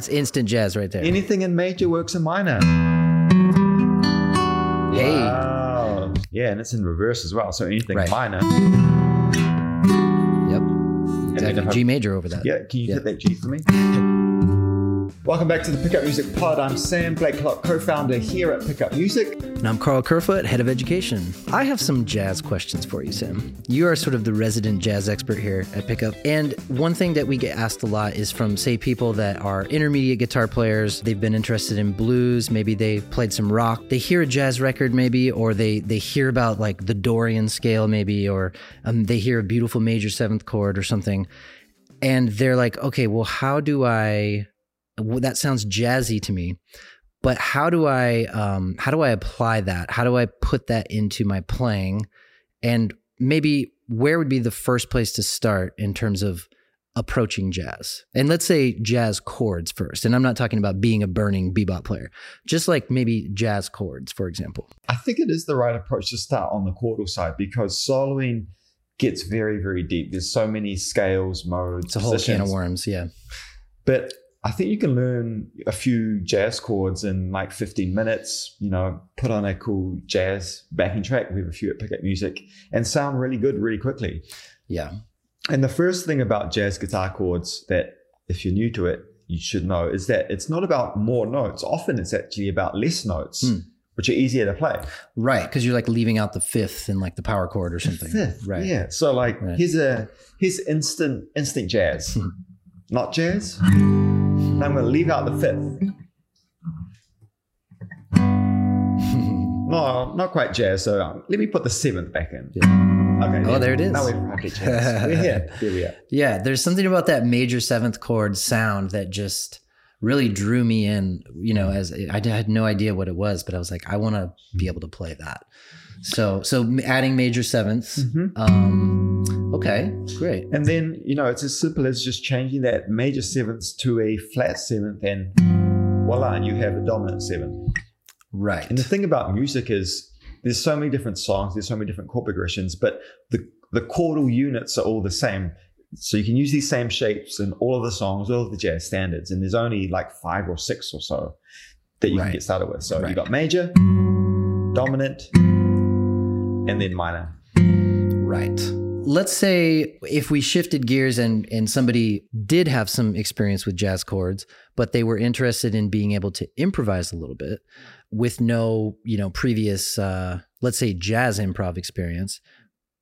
That's instant jazz right there. Anything in major works in minor. Hey. Wow. Yeah, and it's in reverse as well. So anything Right. in minor. Yep. Exactly. G major over that. Yeah, can you Yeah. hit that G for me? Welcome back to the Pickup Music Pod. I'm Sam Blakelock, co-founder here at Pickup Music. And I'm Karl Kerfoot, head of education. I have some jazz questions for you, Sam. You are sort of the resident jazz expert here at Pickup. And one thing that we get asked a lot is from, say, people that are intermediate guitar players. They've been interested in blues. Maybe they've played some rock. They hear a jazz record, maybe, or they, they hear about like the Dorian scale, maybe, or um, they hear a beautiful major seventh chord or something. And they're like, okay, well, how do I well, that sounds jazzy to me but how do i um, how do i apply that? How do i put that into my playing? And maybe where would be the first place to start in terms of approaching jazz? And let's say jazz chords first and i'm not talking about being a burning bebop player just like maybe jazz chords for example. I think it is the right approach to start on the chordal side because soloing gets very, very deep. There's so many scales, modes, it's a whole can of worms yeah. But I think you can learn a few jazz chords in like 15 minutes, you know, put on a cool jazz backing track. We have a few at Pickup Music and sound really good really quickly. yeah And the first thing about jazz guitar chords that if you're new to it, you should know is that it's not about more notes. Often it's actually about less notes, Hmm. which are easier to play. right because you're like leaving out the fifth in like the power chord or something Fifth, right Yeah. So like Right. here's a here's instant instant jazz. not jazz. And I'm gonna leave out the fifth. No, not quite jazz. So um, let me put the seventh back in. Okay. Oh, there it is. Now we've jazz. We're here. Here we are. Yeah, there's something about that major seventh chord sound that just really drew me in. You know, as I had no idea what it was, but I was like, I want to be able to play that. So, so adding major sevenths. Mhm. Um, okay, great. And then you know it's as simple as just changing that major seventh to a flat seventh, and voila, you have a dominant seventh. Right. And the thing about music is there's so many different songs, there's so many different chord progressions, but the the chordal units are all the same. So you can use these same shapes in all of the songs, all of the jazz standards, and there's only like five or six or so that you Right. can get started with. So Right. you got major, dominant, and then minor. Right. Let's say if we shifted gears and and somebody did have some experience with jazz chords, but they were interested in being able to improvise a little bit with no, you know, previous uh let's say jazz improv experience,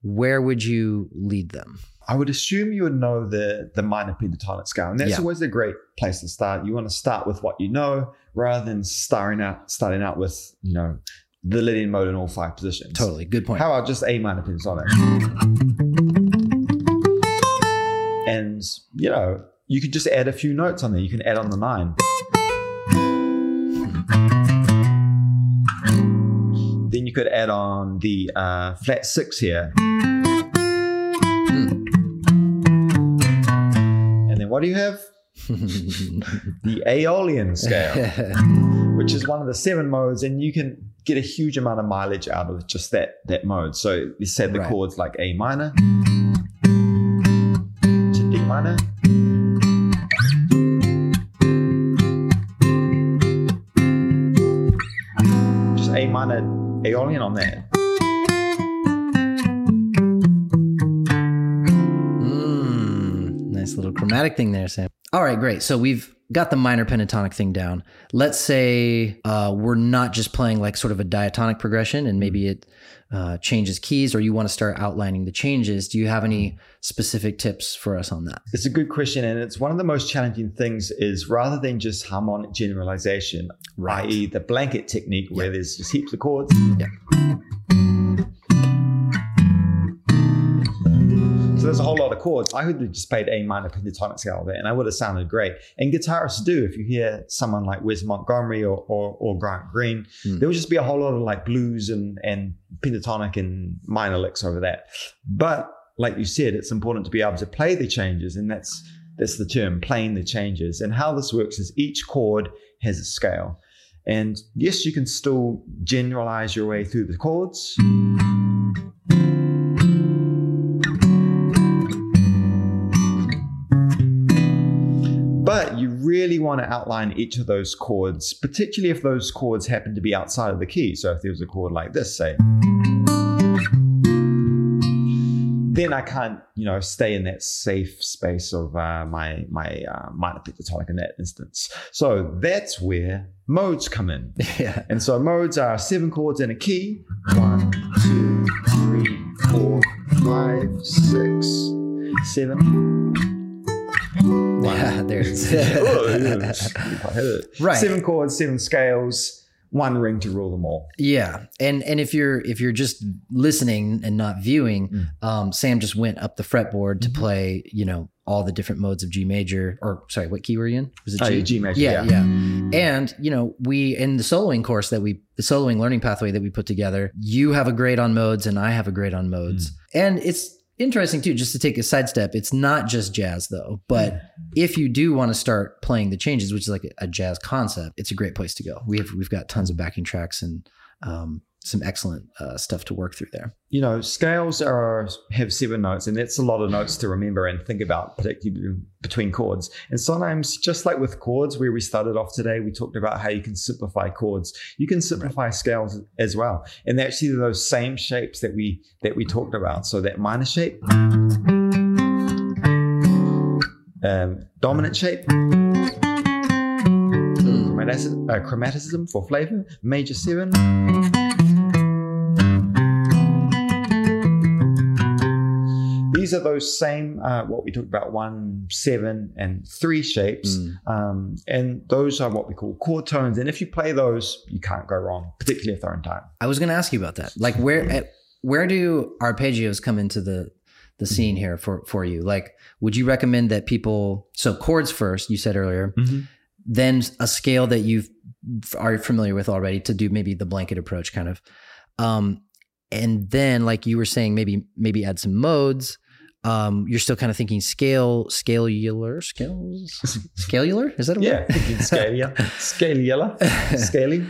where would you lead them? I would assume you would know the the minor pentatonic scale, and that's Yeah. always a great place to start. You want to start with what you know rather than starting out starting out with you know the Lydian mode in all five positions. Totally. Good point. How about just A minor pentatonic? And you know you could just add a few notes on there. You can add on the nine. Then you could add on the uh, flat six here. And then what do you have? The Aeolian scale, which is one of the seven modes, and you can get a huge amount of mileage out of just that that mode. So you said the Right. chords like A minor minor. Just A minor Aeolian on that. Mm, nice little chromatic thing there, Sam. All right, great. So we've got the minor pentatonic thing down. Let's say uh, we're not just playing like sort of a diatonic progression and maybe it uh, changes keys or you want to start outlining the changes. Do you have any specific tips for us on that? It's a good question, and it's one of the most challenging things. Is rather than just harmonic generalization, Right. i.e., the blanket technique where there's just heaps of chords. Yeah. So there's a whole chords. I would have just played A minor pentatonic scale of it, and I would have sounded great. And guitarists do. If you hear someone like Wes Montgomery or or, or Grant Green, Hmm. there would just be a whole lot of like blues and and pentatonic and minor licks over that. But like you said, it's important to be able to play the changes, and that's that's the term, playing the changes. And how this works is each chord has a scale. And yes, you can still generalize your way through the chords. Want to outline each of those chords, particularly if those chords happen to be outside of the key. So if there was a chord like this, say, then I can't, you know, stay in that safe space of uh, my my uh, minor pentatonic in that instance. So that's where modes come in. Yeah. And so modes are seven chords in a key. One, two, three, four, five, six, seven. Yeah, there it is. Oh, yeah. I hit it. Right. Seven chords, seven scales, one ring to rule them all. Yeah, and and if you're if you're just listening and not viewing, Mm. um, Sam just went up the fretboard to Mhm. play, you know, all the different modes of G major, or sorry, what key were you in? Was it Oh, G? yeah, G major. yeah, Yeah. yeah. And you know, we in the soloing course that we the soloing learning pathway that we put together, you have a grade on modes and I have a grade on modes. And it's interesting too, just to take a sidestep. It's not just jazz though, but if you do want to start playing the changes, which is like a jazz concept, it's a great place to go. We have we've got tons of backing tracks and um, some excellent uh, stuff to work through there. you know, scales are have seven notes, and that's a lot of notes to remember and think about, particularly between chords. And sometimes, just like with chords, where we started off today, we talked about how you can simplify chords. You can simplify scales as well, and they're actually those same shapes that we that we talked about. So that minor shape, um, dominant shape. Chromaticism, uh, chromaticism for flavor, major seven, These are those same, uh, what we talked about, one, seven, and three shapes. Mm. Um, and those are what we call chord tones. And if you play those, you can't go wrong, particularly if they're in time. I was going to ask you about that. Like where at, where do arpeggios come into the the scene here for for you? Like would you recommend that people so chords first, you said earlier, then a scale that you are familiar with already to do maybe the blanket approach kind of. Um and then like you were saying maybe maybe add some modes. Um you're still kind of thinking scale scalular scales scalular is that a Yeah, word? scalia, scalia, scaling.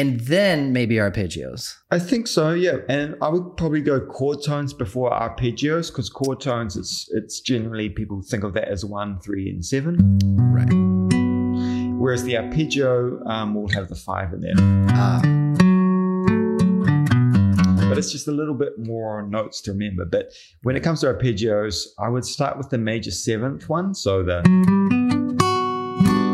and then maybe arpeggios. I think so, yeah. And I would probably go chord tones before arpeggios because chord tones, it's it's generally people think of that as one, three, and seven. Right. Whereas the arpeggio um, will have the five in there. Uh, but mm. it's just a little bit more notes to remember. But when it comes to arpeggios, I would start with the major seventh one. So the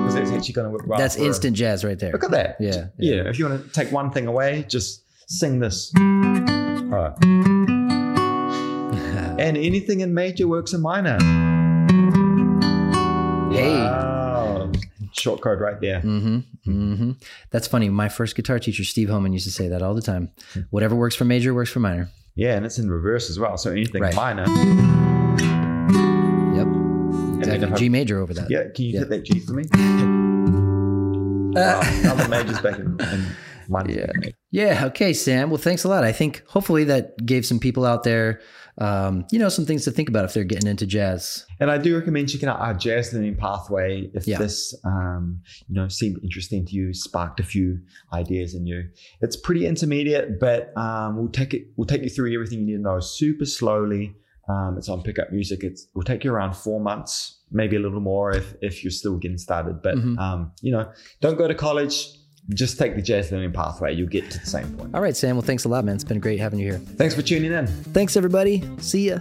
because that's actually going to work well. that's instant jazz right there. Look at that. Yeah, yeah. If you want to take one thing away, just sing this. All right. And anything in major works in minor. Hey. Wow. Short code right there. Mm-hmm. Mm-hmm. That's funny. My first guitar teacher, Steve Homan, used to say that all the time. Whatever works for major works for minor. Yeah, and it's in reverse as well. So anything Right. minor. Yep. Exactly. if I- G major over that. Yeah, can you Yeah. hit that G for me? Uh, Wow, now the major's back in, in minor. Yeah. Yeah. Okay, Sam. Well, thanks a lot. I think hopefully that gave some people out there, um, you know, some things to think about if they're getting into jazz. And I do recommend checking out our jazz learning pathway if Yeah. this, um, you know, seemed interesting to you, sparked a few ideas in you. It's pretty intermediate, but um, we'll take it. We'll take you through everything you need to know super slowly. Um, it's on Pickup Music. It's, it will take you around four months, maybe a little more if if you're still getting started. But Mhm. um, you know, don't go to college. Just take the jazz learning pathway. You'll get to the same point. All right, Sam. Well, thanks a lot, man. It's been great having you here. Thanks for tuning in. Thanks, everybody. See ya.